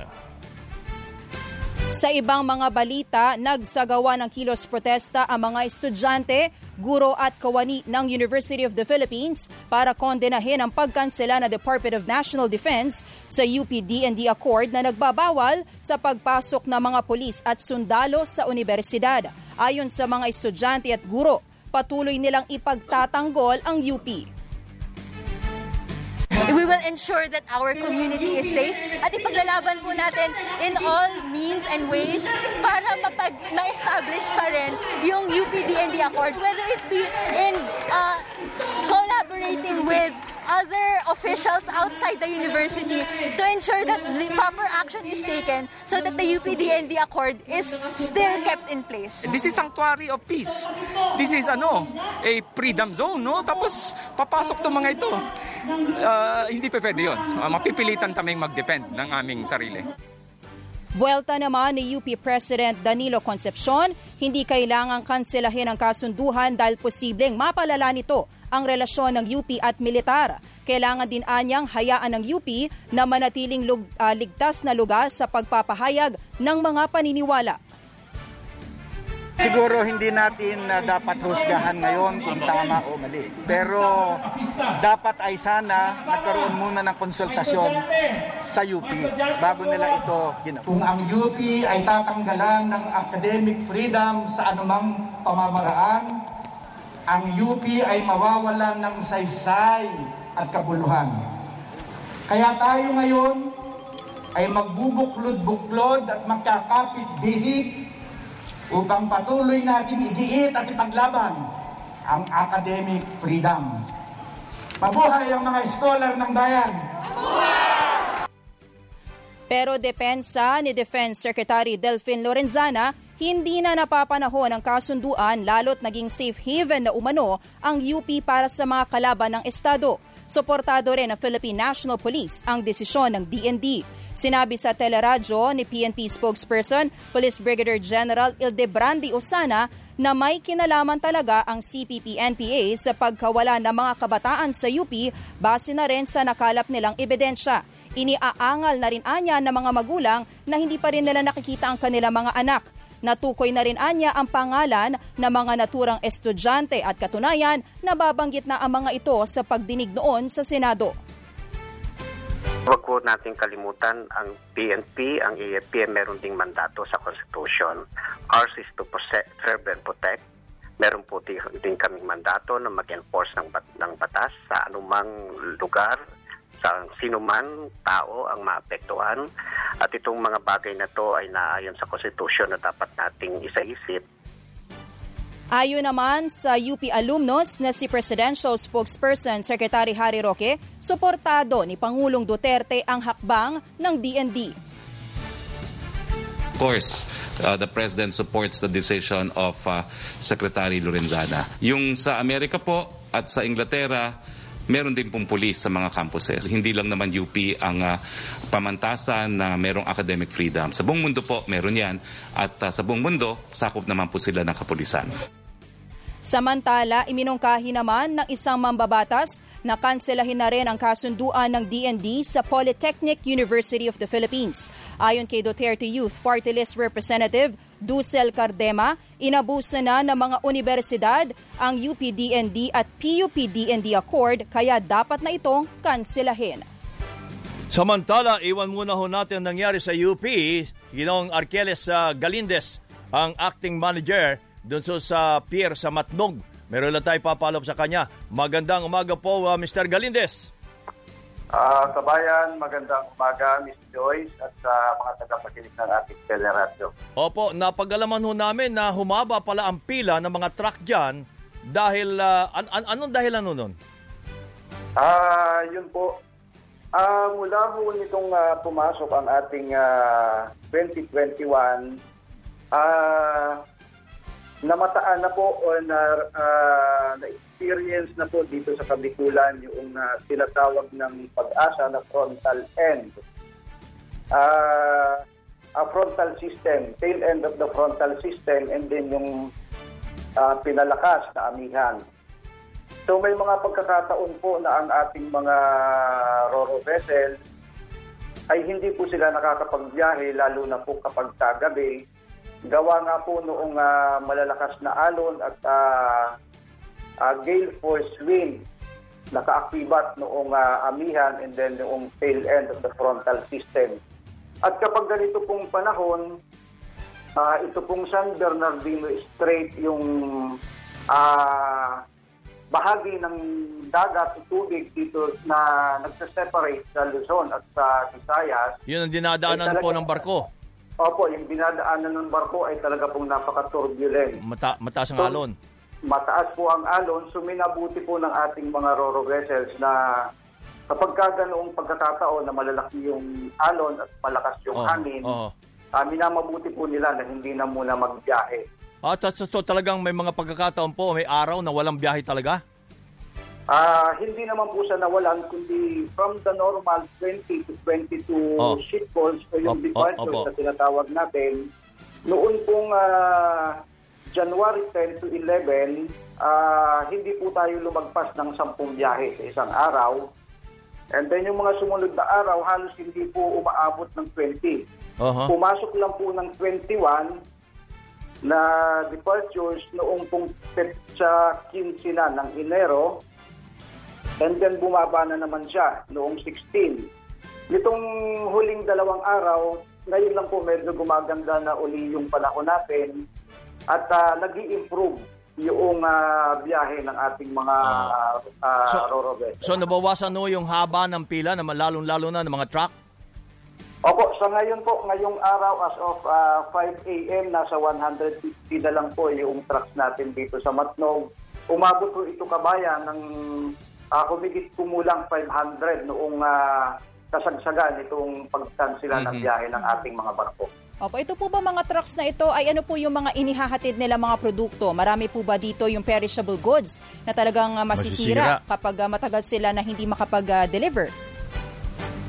Sa ibang mga balita, nagsagawa ng kilos protesta ang mga estudyante, guro at kawani ng University of the Philippines para kondenahin ang pagkansela ng Department of National Defense sa UP-DND Accord na nagbabawal sa pagpasok ng mga pulis at sundalo sa universidad. Ayon sa mga estudyante at guro, patuloy nilang ipagtatanggol ang UP. We will ensure that our community is safe at ipaglalaban po natin in all means and ways para mapag ma-establish pa rin yung UPDND Accord, whether it be in uh, collaborating with other officials outside the university to ensure that the proper action is taken so that the UPDND Accord is still kept in place. This is sanctuary of peace. This is ano, a freedom zone, no? Tapos papasok tong mga ito. Uh, hindi pa pwede yun. Uh, mapipilitan kaming mag-depend ng aming sarili. Buwelta naman ni UP President Danilo Concepcion, hindi kailangang kanselahin ang kasunduhan dahil posibleng mapalala nito ang relasyon ng UP at militar. Kailangan din anyang hayaan ng UP na manatiling lug, uh, ligtas na lugar sa pagpapahayag ng mga paniniwala. Siguro hindi natin uh, dapat husgahan ngayon kung tama o mali. Pero dapat ay sana nagkaroon muna ng konsultasyon sa UP bago nila ito ginawa. Kung ang UP ay tatanggalan ng academic freedom sa anumang pamamaraan, ang UP ay mawawalan ng saysay at kabuluhan. Kaya tayo ngayon ay magbubuklod-buklod at magkakapit-bisik upang patuloy natin igiit at ipaglaban ang academic freedom. Mabuhay ang mga scholar ng bayan! Pero depensa ni Defense Secretary Delphine Lorenzana, hindi na napapanahon ang kasunduan lalo't naging safe haven na umano ang UP para sa mga kalaban ng Estado. Suportado rin ng Philippine National Police ang desisyon ng DND. Sinabi sa teleradyo ni PNP spokesperson Police Brigadier General Ildebrandi Osana na may kinalaman talaga ang CPP-NPA sa pagkawala ng mga kabataan sa UP base na rin sa nakalap nilang ebidensya. Iniaangal na rin anya ng mga magulang na hindi pa rin nila nakikita ang kanilang mga anak. Natukoy na rin anya ang pangalan ng mga naturang estudyante at katunayan na babanggit na ang mga ito sa pagdinig noon sa Senado. Huwag po natin kalimutan ang PNP, ang AFP, meron ding mandato sa Constitution. Ours is to serve and protect. Meron po din kaming mandato na mag-enforce ng, bat, ng batas sa anumang lugar, sa sino man tao ang maapektuhan. At itong mga bagay na to ay naayon sa Constitution na dapat nating isaisip. Ayon naman sa UP alumnos na si Presidential Spokesperson Secretary Harry Roque, suportado ni Pangulong Duterte ang hakbang ng DND. Of course, uh, the President supports the decision of uh, Secretary Lorenzana. Yung sa Amerika po at sa Inglaterra, meron din pong pulis sa mga campuses. Hindi lang naman UP ang uh, pamantasan na merong academic freedom. Sa buong mundo po, meron yan. At uh, sa buong mundo, sakop naman po sila ng kapulisan. Samantala, iminungkahi naman ng isang mambabatas na kanselahin na rin ang kasunduan ng DND sa Polytechnic University of the Philippines. Ayon kay Duterte Youth Party List Representative Dusel Cardema, inabuso na ng mga universidad ang UPDND at PUPDND Accord kaya dapat na itong kanselahin. Samantala, iwan muna ho natin nangyari sa UP. Ginong Arqueles uh, Galindes, ang acting manager doon so sa pier sa Matnog. Meron lang tayo papalop sa kanya. Magandang umaga po, uh, Mr. Galindes. Uh, kabayan, magandang umaga, Ms. Joyce, at sa uh, mga tagapakinig ng ating teleradyo. Opo, napagalaman ho namin na humaba pala ang pila ng mga truck dyan dahil, uh, an- an- anong dahilan nun? Ah, uh, yun po. Uh, mula ho nitong uh, pumasok ang ating uh, 2021, ah, uh, namataan na po o na, uh, na-experience na po dito sa Kabikulan yung uh, tinatawag ng pag-asa na frontal end. Uh, a frontal system, tail end of the frontal system and then yung uh, pinalakas na amihan. So may mga pagkakataon po na ang ating mga roro vessels ay hindi po sila nakakapagbiyahe lalo na po kapag kagabi gawa nga po noong uh, malalakas na alon at uh, uh, gale force wind naka-activat noong uh, amihan and then noong tail end of the frontal system. At kapag ganito pong panahon, uh, ito pong San Bernardino Strait yung uh, bahagi ng dagat tubig dito na nagsa-separate sa Luzon at sa Visayas. Yun ang dinadaanan po ng barko. Opo, yung dinadaanan ng barko ay talaga pong napaka-turbulent. Mata mataas ang so, alon. Mataas po ang alon, so minabuti po ng ating mga roro vessels na Kapag ka ganoong pagkakataon na malalaki yung alon at malakas yung Oo, hangin, oo. ah, minamabuti po nila na hindi na muna magbiyahe. At sa to, talagang may mga pagkakataon po, may araw na walang biyahe talaga? Ah, hindi naman po siya nawalan, kundi from the normal 20 to 22 Oh. ship calls o yung Op- departures opo. na tinatawag natin, noon pong ah, January 10 to 11, ah, hindi po tayo lumagpas ng 10 biyahe sa isang araw. And then yung mga sumunod na araw, halos hindi po umaabot ng 20. Aha. Pumasok lang po ng 21 na departures noong pong petsa 15 na ng Enero. And then bumaba na naman siya noong 16. Nitong huling dalawang araw, ngayon lang po medyo gumaganda na uli yung panahon natin at uh, nag improve yung ah, biyahe ng ating mga uh, So- Roro vessels. So nabawasan no yung haba ng pila, na lalong-lalo na ng mga truck? Opo, sa ngayon po, ngayong araw as of ah, 5 a.m., nasa 150 na lang po yung trucks natin dito sa Matnog. Umabot po ito kabayan ng uh, humigit kumulang 500 noong ah, kasagsagan itong pagkansila ng Mhm. biyahe ng ating mga barko. Opo, ito po ba mga trucks na ito ay ano po yung mga inihahatid nila mga produkto? Marami po ba dito yung perishable goods na talagang ah, masisira, Masisira. kapag ah, matagal sila na hindi makapag-deliver?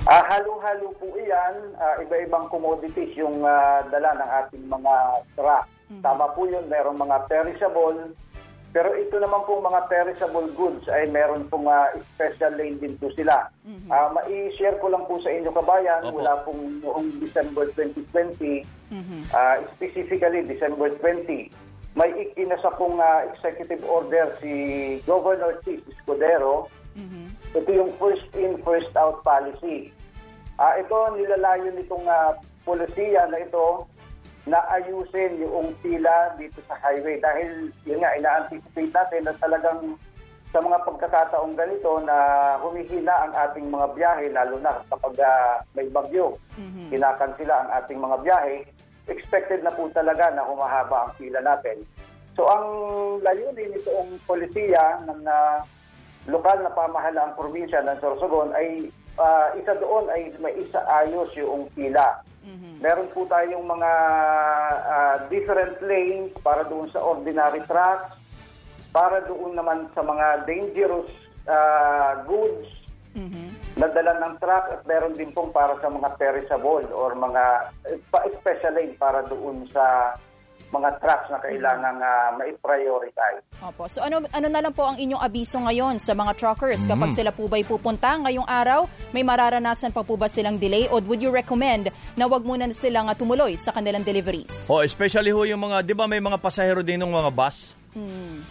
Ah, halo-halo po iyan, Ah, iba-ibang commodities yung ah, dala ng ating mga truck. Tama po yun, merong mga perishable, pero ito naman pong mga perishable goods ay meron pong ah, special lane din po sila. Ah, mai-share ko lang po sa inyo kabayan, mula pong noong December 2020, ah, specifically December 20, may ikinasa pong ah, executive order si Governor Chief Escudero. Ito yung first in, first out policy. Ah, ito nilalayo nitong uh, polisiya na ito na ayusin yung pila dito sa highway dahil yun nga ina-anticipate natin na talagang sa mga pagkakataong ganito na humihina ang ating mga biyahe lalo na kapag ah, may bagyo. Kinakansila ang ating mga biyahe. Expected na po talaga na humahaba ang pila natin. So ang layunin nitong polisiya ng ah, lokal na pamahalaang probinsya ng Sorsogon ay ah, isa doon ay may isa ayos yung pila. Meron po tayong mga ah, different lanes para doon sa ordinary trucks, para doon naman sa mga dangerous ah, goods na dala ng truck at meron din pong para sa mga perishable or mga eh, pa- special lane para doon sa mga trucks na kailangan uh, ma-prioritize. Opo. So ano ano na lang po ang inyong abiso ngayon sa mga truckers kapag Mhm. sila po ba'y pupunta ngayong araw? May mararanasan pa po ba silang delay or would you recommend na wag muna silang ah, tumuloy sa kanilang deliveries? Oh, especially ho yung mga, di ba may mga pasahero din ng mga bus? Hmm.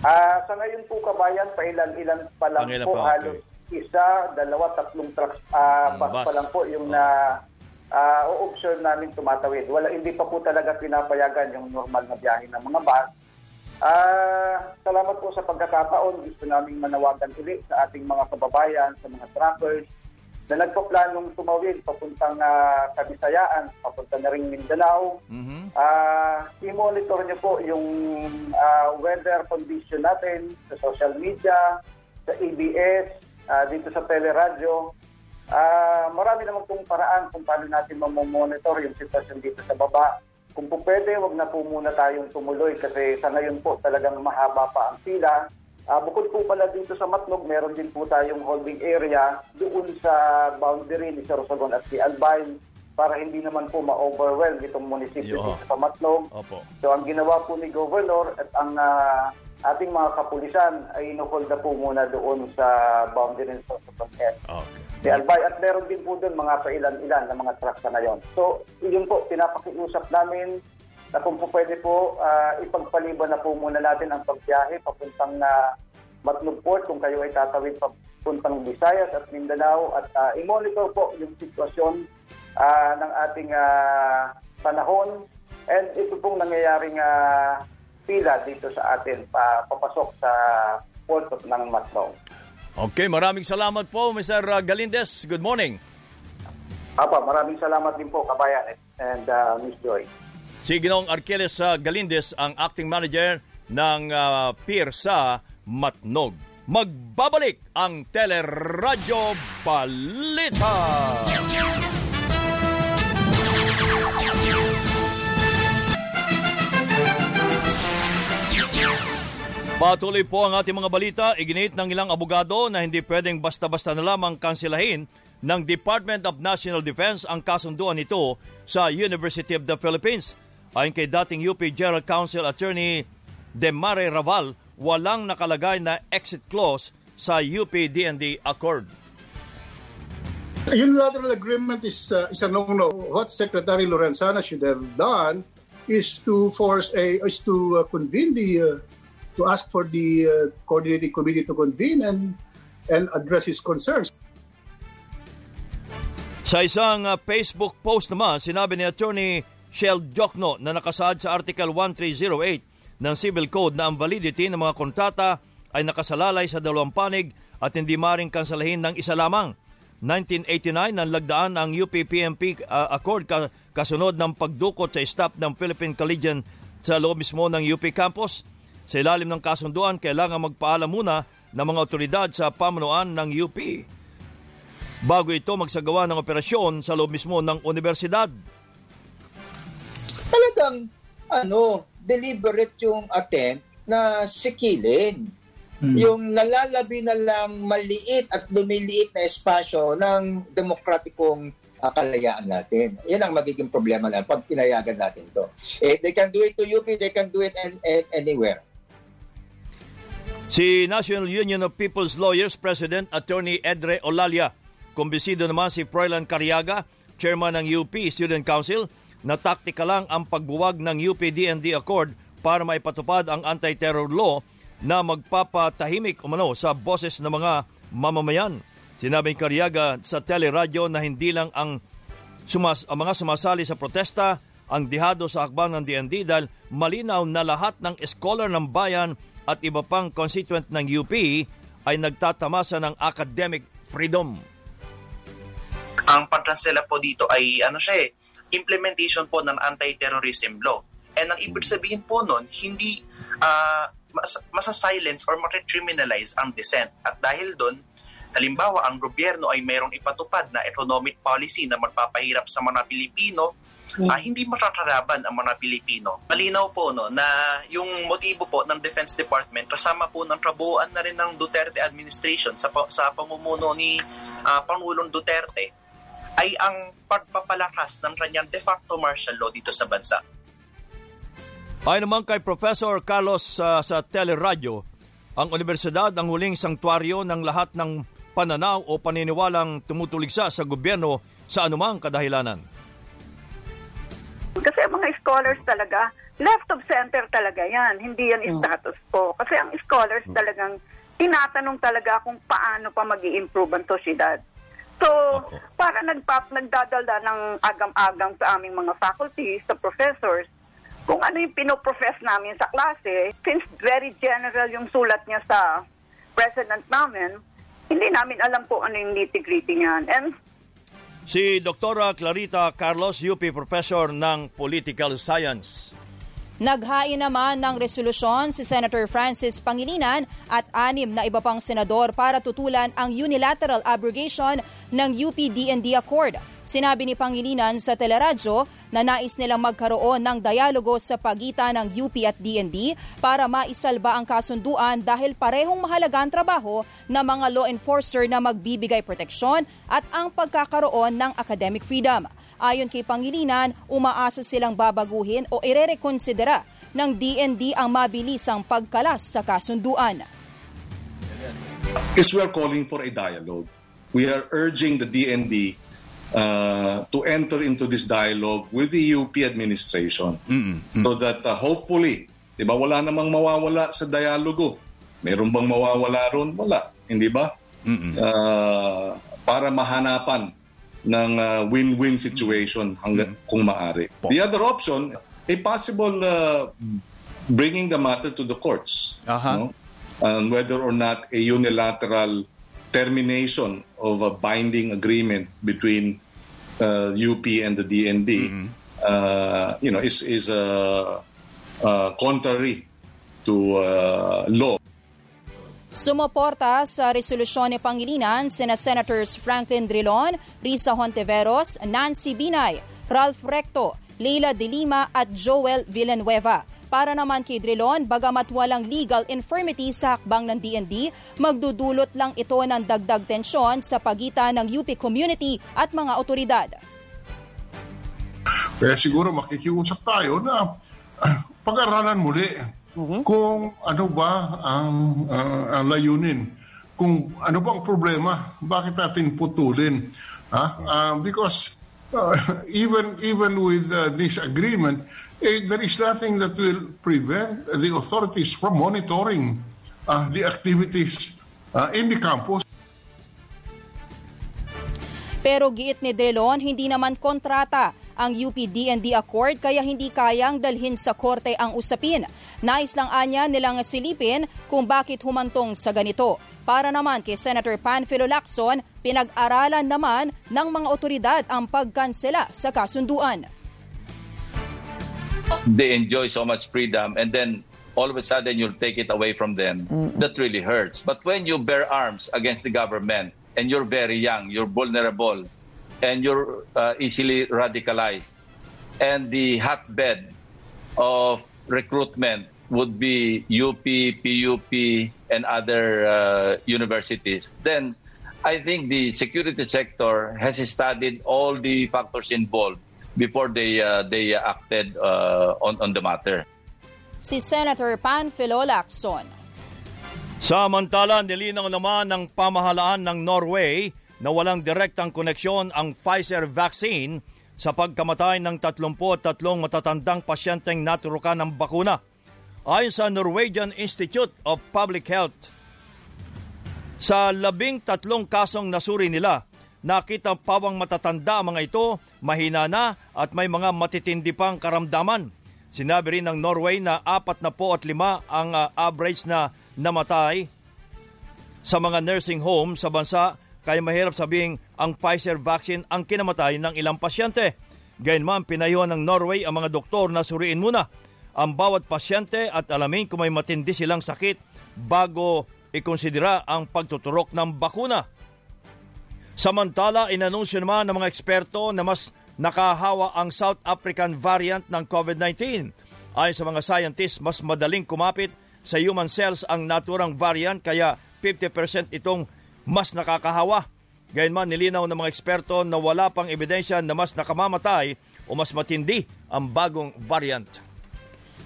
Ah, sa ngayon po kabayan, pailan-ilan pa lang Pangilan po, pa, halos isa, dalawa, tatlong trucks ah, Mm, bus, bus. pa lang po yung na ah, o-observe namin tumatawid. Wala, hindi pa po talaga pinapayagan yung normal na biyahe ng mga bus. Ah, salamat po sa pagkakataon. Gusto naming manawagan ulit sa ating mga kababayan, sa mga truckers na nagpaplanong tumawid papuntang ah, Kabisayaan, papunta na rin Mindanao. Ah, i-monitor niyo po yung ah, weather condition natin sa social media, sa ABS, ah, dito sa teleradyo. Ah, marami naman pong paraan kung paano natin mamomonitor yung sitwasyon dito sa baba. Kung po pwede, wag na po muna tayong tumuloy kasi sa ngayon po talagang mahaba pa ang pila. Ah, bukod po pala dito sa Matnog, meron din po tayong holding area doon sa boundary ni Sorsogon at si Albay para hindi naman po ma-overwhelm itong munisipyo Yo. dito sa Matnog. Opo. So ang ginawa po ni Governor at ang ah, ating mga kapulisan ay inuhold na po muna doon sa boundary ng Sorsogon Head. Okay. Albay at meron din po doon mga pailan-ilan na mga trucks na ngayon. So yun po, pinapakiusap namin na kung po pwede po, ah, ipagpaliban na po muna natin ang pagbiyahe papuntang na Matnog Port kung kayo ay tatawid papuntang Visayas at Mindanao at ah, i-monitor po yung sitwasyon ah, ng ating ah, panahon and ito pong nangyayaring ah, pila dito sa atin pa, papasok sa port ng Matnog. Okay, maraming salamat po, Mr. Galindez. Good morning. Apa, maraming salamat din po, kabayan and uh, Miss Joy. Si Ginoong Arqueles uh, Galindez, ang acting manager ng uh, pier sa Matnog. magbabalik ang Teleradyo Balita. Patuloy po ang ating mga balita. Iginit ng ilang abogado na hindi pwedeng basta-basta na lamang kansilahin ng Department of National Defense ang kasunduan nito sa University of the Philippines. Ayon kay dating UP General Counsel Attorney Demare Raval, walang nakalagay na exit clause sa UP-DND Accord. Unilateral agreement is uh, is a no-no. What Secretary Lorenzana should have done is to force a is to uh, convene the uh, to ask for the uh, coordinating committee to convene and and address his concerns. Sa isang uh, Facebook post naman, sinabi ni Attorney Shell Jokno na nakasaad sa Article 1308 ng Civil Code na ang validity ng mga kontrata ay nakasalalay sa dalawang panig at hindi maring kansalahin ng isa lamang. 1989 nang lagdaan ang UP-PMP uh, Accord kasunod ng pagdukot sa staff ng Philippine Collegian sa loob mismo ng UP campus. Sa ilalim ng kasunduan, kailangan magpaalam muna ng mga otoridad sa pamunuan ng UP bago ito magsagawa ng operasyon sa loob mismo ng universidad. Talagang ano, deliberate yung attempt na sikilin Hmm. Yung nalalabi na lang maliit at lumiliit na espasyo ng demokratikong uh, kalayaan natin. Yan ang magiging problema na pag pinayagan natin to. Eh, they can do it to UP, they can do it an, an, anywhere. Si National Union of People's Lawyers President Attorney Edre Olalia, kumbisido naman si Froilan Cariaga, Chairman ng UP Student Council, na taktika lang ang pagbuwag ng UP-DND Accord para maipatupad ang anti-terror law na magpapatahimik umano sa boses ng mga mamamayan. Sinabing Karyaga sa teleradyo na hindi lang ang, sumas, ang mga sumasali sa protesta ang dihado sa akbang ng DND dahil malinaw na lahat ng scholar ng bayan at iba pang constituent ng UP ay nagtatamasa ng academic freedom. Ang pagtransela po dito ay ano siya eh, implementation po ng anti-terrorism law. And ang ibig sabihin po nun, hindi uh, mas, masa-silence or mare-criminalize ang dissent. At dahil doon, halimbawa, ang gobyerno ay mayroong ipatupad na economic policy na magpapahirap sa mga Pilipino, mm. uh, hindi makakalaban ang mga Pilipino. Malinaw po no, na yung motibo po ng Defense Department kasama po ng trabuan na rin ng Duterte administration sa, sa pamumuno ni uh, Pangulong Duterte ay ang pagpapalakas ng kanyang de facto martial law dito sa bansa. Ayon naman kay Professor Carlos uh, sa Teleradyo, ang universidad ang huling sangtuaryo ng lahat ng pananaw o paniniwalang tumutuligsa sa gobyerno sa anumang kadahilanan. Kasi ang mga scholars talaga, left of center talaga yan. Hindi yan hmm. status quo. Kasi ang scholars hmm. talagang tinatanong talaga kung paano pa mag improve ang sosyedad. So, okay. para nagpap, nagdadalda ng agam-agam sa aming mga faculty, sa professors, kung ano yung pinoprofess namin sa klase, since very general yung sulat niya sa president namin, hindi namin alam po ano yung nitty-gritty niyan. And Si Dr. Clarita Carlos, UP Professor ng Political Science. Naghain naman ng resolusyon si Senator Francis Pangilinan at anim na iba pang senador para tutulan ang unilateral abrogation ng UP-DND Accord. Sinabi ni Pangilinan sa teleradyo na nais nilang magkaroon ng dialogo sa pagitan ng UP at DND para maisalba ang kasunduan dahil parehong mahalaga ang trabaho ng mga law enforcer na magbibigay proteksyon at ang pagkakaroon ng academic freedom. Ayon kay Pangilinan, umaasa silang babaguhin o irerekonsidera ng DND ang mabilisang pagkalas sa kasunduan. Is we are calling for a dialogue. We are urging the DND uh, to enter into this dialogue with the UP administration mm-hmm. so that uh, hopefully, di ba, wala namang mawawala sa dialogo. Meron bang mawawala ron? Wala. Hindi ba? Mm-hmm. Uh, para mahanapan ng uh, win-win situation hanggang mm-hmm. kung maaari. The other option, a possible uh, bringing the matter to the courts. Uh-huh. No? And whether or not a unilateral termination of a binding agreement between UP and the DND, mm-hmm. uh, you know, is is uh, uh, contrary to uh, law. Sumuporta sa resolusyon ni Pangilinan sina Senators Franklin Drilon, Risa Honteveros, Nancy Binay, Ralph Recto, Leila De Lima at Joel Villanueva. Para naman kay Drilon, bagamat walang legal infirmity sa hakbang ng DND, magdudulot lang ito ng dagdag tensyon sa pagitan ng UP community at mga otoridad. Kaya siguro makikiusap tayo na pag-aralan muli kung ano ba ang, uh, ang layunin, kung ano bang problema, bakit natin putulin. Ha? Uh, because uh, even even with uh, this agreement, eh, there is nothing that will prevent the authorities from monitoring uh, the activities uh, in the campus. Pero giit ni Delon, hindi naman kontrata ang UP-DND Accord kaya hindi kayang dalhin sa korte ang usapin. Nais lang anya nilang silipin kung bakit humantong sa ganito. Para naman kay Senator Panfilo Lacson, pinag-aralan naman ng mga otoridad ang pagkansela sa kasunduan. They enjoy so much freedom and then all of a sudden you'll take it away from them. That really hurts. But when you bear arms against the government and you're very young, you're vulnerable, and you're uh, easily radicalized. And the hotbed of recruitment would be UP, PUP, and other uh, universities. Then I think the security sector has studied all the factors involved before they uh, they acted uh, on on the matter. Si Senator Panfilo Lacson. Samantala, nilinaw naman ng pamahalaan ng Norway na walang direktang koneksyon ang Pfizer vaccine sa pagkamatay ng 33 matatandang pasyenteng naturukan ng bakuna. Ayon sa Norwegian Institute of Public Health, sa labing tatlong kasong nasuri nila, nakita pawang matatanda ang mga ito, mahina na at may mga matitindi pang karamdaman. Sinabi rin ng Norway na apat na po at lima ang uh, average na namatay sa mga nursing home sa bansa kaya mahirap sabing ang Pfizer vaccine ang kinamatay ng ilang pasyente. Gayunman, pinayuhan ng Norway ang mga doktor na suriin muna ang bawat pasyente at alamin kung may matindi silang sakit bago ikonsidera ang pagtuturok ng bakuna. Samantala, inanunsyo naman ng mga eksperto na mas nakahawa ang South African variant ng COVID-19. Ayon sa mga scientists, mas madaling kumapit sa human cells ang naturang variant kaya 50% itong mas nakakahawa. Gayunman nilinaw ng mga eksperto na wala pang ebidensya na mas nakamamatay o mas matindi ang bagong variant.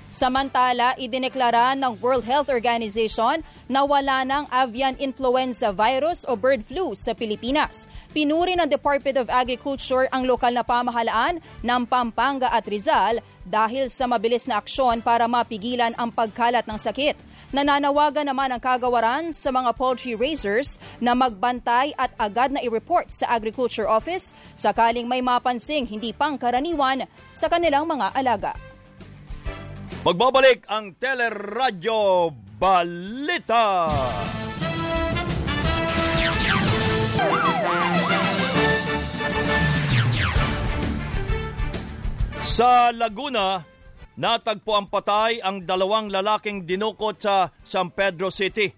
Samantala, idineklara ng World Health Organization na wala ng avian influenza virus o bird flu sa Pilipinas. Pinuri ng Department of Agriculture ang lokal na pamahalaan ng Pampanga at Rizal dahil sa mabilis na aksyon para mapigilan ang pagkalat ng sakit. Nananawagan naman ang kagawaran sa mga poultry raisers na magbantay at agad na i-report sa Agriculture Office sakaling may mapansing hindi pangkaraniwan sa kanilang mga alaga. Magbabalik ang Teleradyo Balita. Sa Laguna, natagpo ang patay ang dalawang lalaking dinukot sa San Pedro City.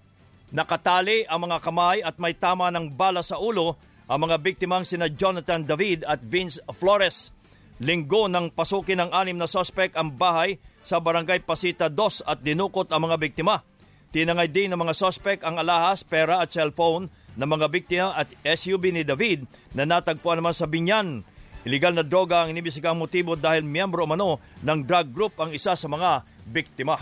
Nakatali ang mga kamay at may tama ng bala sa ulo ang mga biktimang sina Jonathan David at Vince Flores. Linggo nang pasukin ng anim na sospek ang bahay sa barangay Pasita 2 at dinukot ang mga biktima. Tinangay din ng mga sospek ang alahas, pera at cellphone ng mga biktima at SUV ni David na natagpuan naman sa Binyan. Iligal na droga ang inibisigang motibo dahil miyembro mano ng drug group ang isa sa mga biktima.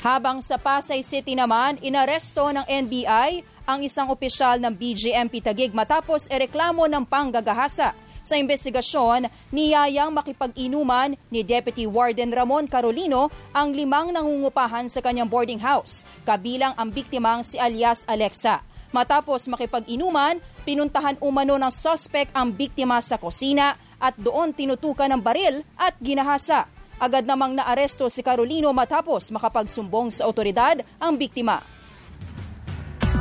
Habang sa Pasay City naman, inaresto ng NBI ang isang opisyal ng BGMP Tagig matapos ereklamo ng panggagahasa. Sa investigasyon, niyayang makipag-inuman ni Deputy Warden Ramon Carolino ang limang nangungupahan sa kanyang boarding house, kabilang ang biktimang si alias Alexa. Matapos makipag-inuman, pinuntahan umano ng suspect ang biktima sa kusina at doon tinutukan ng baril at ginahasa. Agad namang naaresto si Carolino matapos makapagsumbong sa otoridad ang biktima.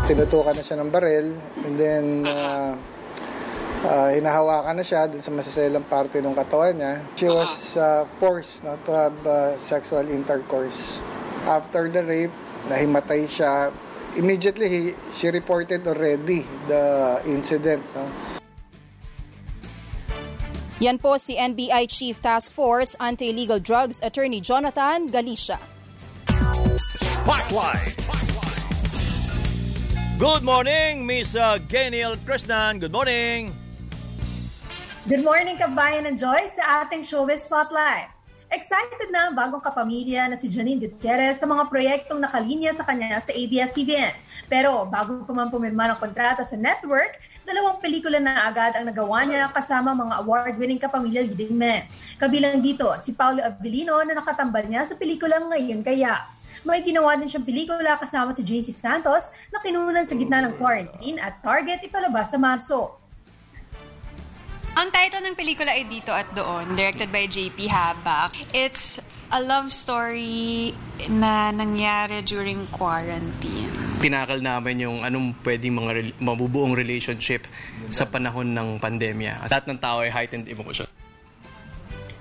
Tinutukan na siya ng baril and then uh, uh, hinahawakan na siya dun sa masaselang parte ng katawan niya. She was uh, forced no, to have uh, sexual intercourse. After the rape, nahimatay siya immediately he, she reported already the incident. No? Yan po si NBI Chief Task Force Anti-Illegal Drugs Attorney Jonathan Galicia. Spotlight. Good morning, Miss Geniel Krishnan. Good morning. Good morning, kabayan ng Joyce sa ating showbiz spotlight. Excited na ang bagong kapamilya na si Janine Gutierrez sa mga proyektong nakalinya sa kanya sa ABS-CBN. Pero bago pa man pumirma ng kontrata sa network, dalawang pelikula na agad ang nagawa niya kasama mga award-winning kapamilya leading men. Kabilang dito si Paulo Avellino na nakatambal niya sa pelikulang Ngayon Kaya. May ginawa din siyang pelikula kasama si JC Santos na kinunan sa gitna ng quarantine at target ipalabas sa Marso. Ang title ng pelikula ay Dito at Doon, directed by JP Habak. It's a love story na nangyari during quarantine. Tinakal namin yung anong pwedeng mga rel- mabubuong relationship sa panahon ng pandemya. Lahat ng tao ay heightened emotion.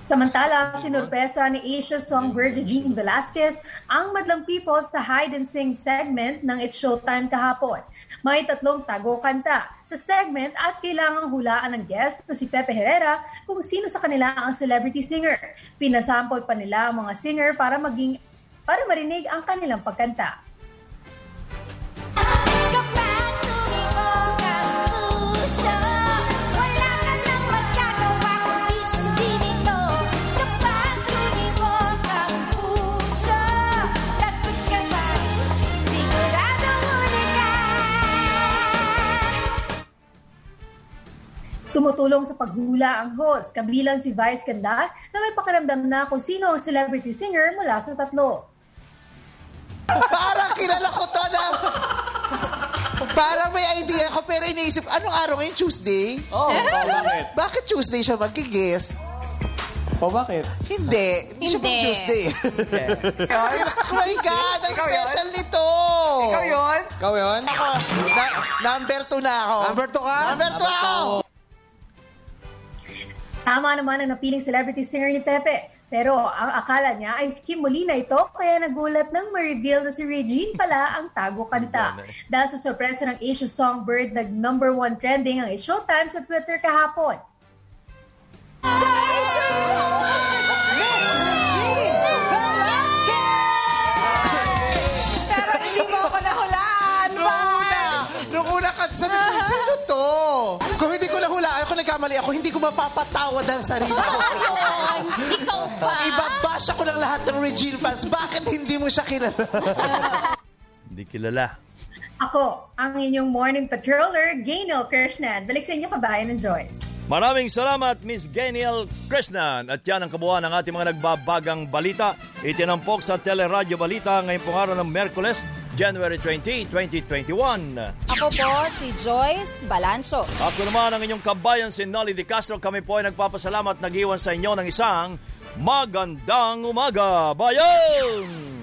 Samantala, sinurpresa ni Asia songbird Eugene Velasquez ang Madlang People sa Hide and Sing segment ng It's Showtime kahapon. May tatlong tago kanta sa segment at kailangang hulaan ng guest na si Pepe Herrera kung sino sa kanila ang celebrity singer. Pinasample pa nila ang mga singer para maging para marinig ang kanilang pagkanta. Tumutulong sa paghula ang host, kabilang si Vice Ganda na may pakiramdam na kung sino ang celebrity singer mula sa tatlo. Parang kilala ko to na... Parang may idea ko pero iniisip, anong araw ngayon? Tuesday? Oh, bakit? Bakit Tuesday siya mag-guess? O bakit? Hindi. Hindi siya Hindi. mag-Tuesday. Ay, oh my God! Ang Ikaw yun? special nito! Ikaw yun? Ikaw yun? Ako, na, number two na ako. Number two ka? Number two ako! Tama naman ang napiling celebrity singer ni Pepe. Pero ang akala niya ay Kim Molina ito, kaya nagulat nang ma-reveal na si Regine pala ang tago kanta. Dahil sa sorpresa ng Asia Songbird, nag number one trending ang Showtime sa Twitter kahapon. Pero hindi ko nahulaan, ako nagkamali ako, hindi ko mapapatawad ang sarili ko. Ikaw pa. Ibabash ako ng lahat ng Regine fans. Bakit hindi mo siya kilala? Hindi kilala. Ako, ang inyong morning patroller, Gaynel Krishnan. Balik sa inyo kabayan ng Joyce. Maraming salamat, Miss Geniel Krishnan. At yan ang kabuuan ng ating mga nagbabagang balita. Itinampok sa Teleradyo Balita ngayong pong araw ng Merkules, January 20, 2021. Ako po si Joyce Balancho. Ako naman ang inyong kabayan si Nolly Di Castro. Kami po ay nagpapasalamat nag-iwan sa inyo ng isang magandang umaga. Bayan!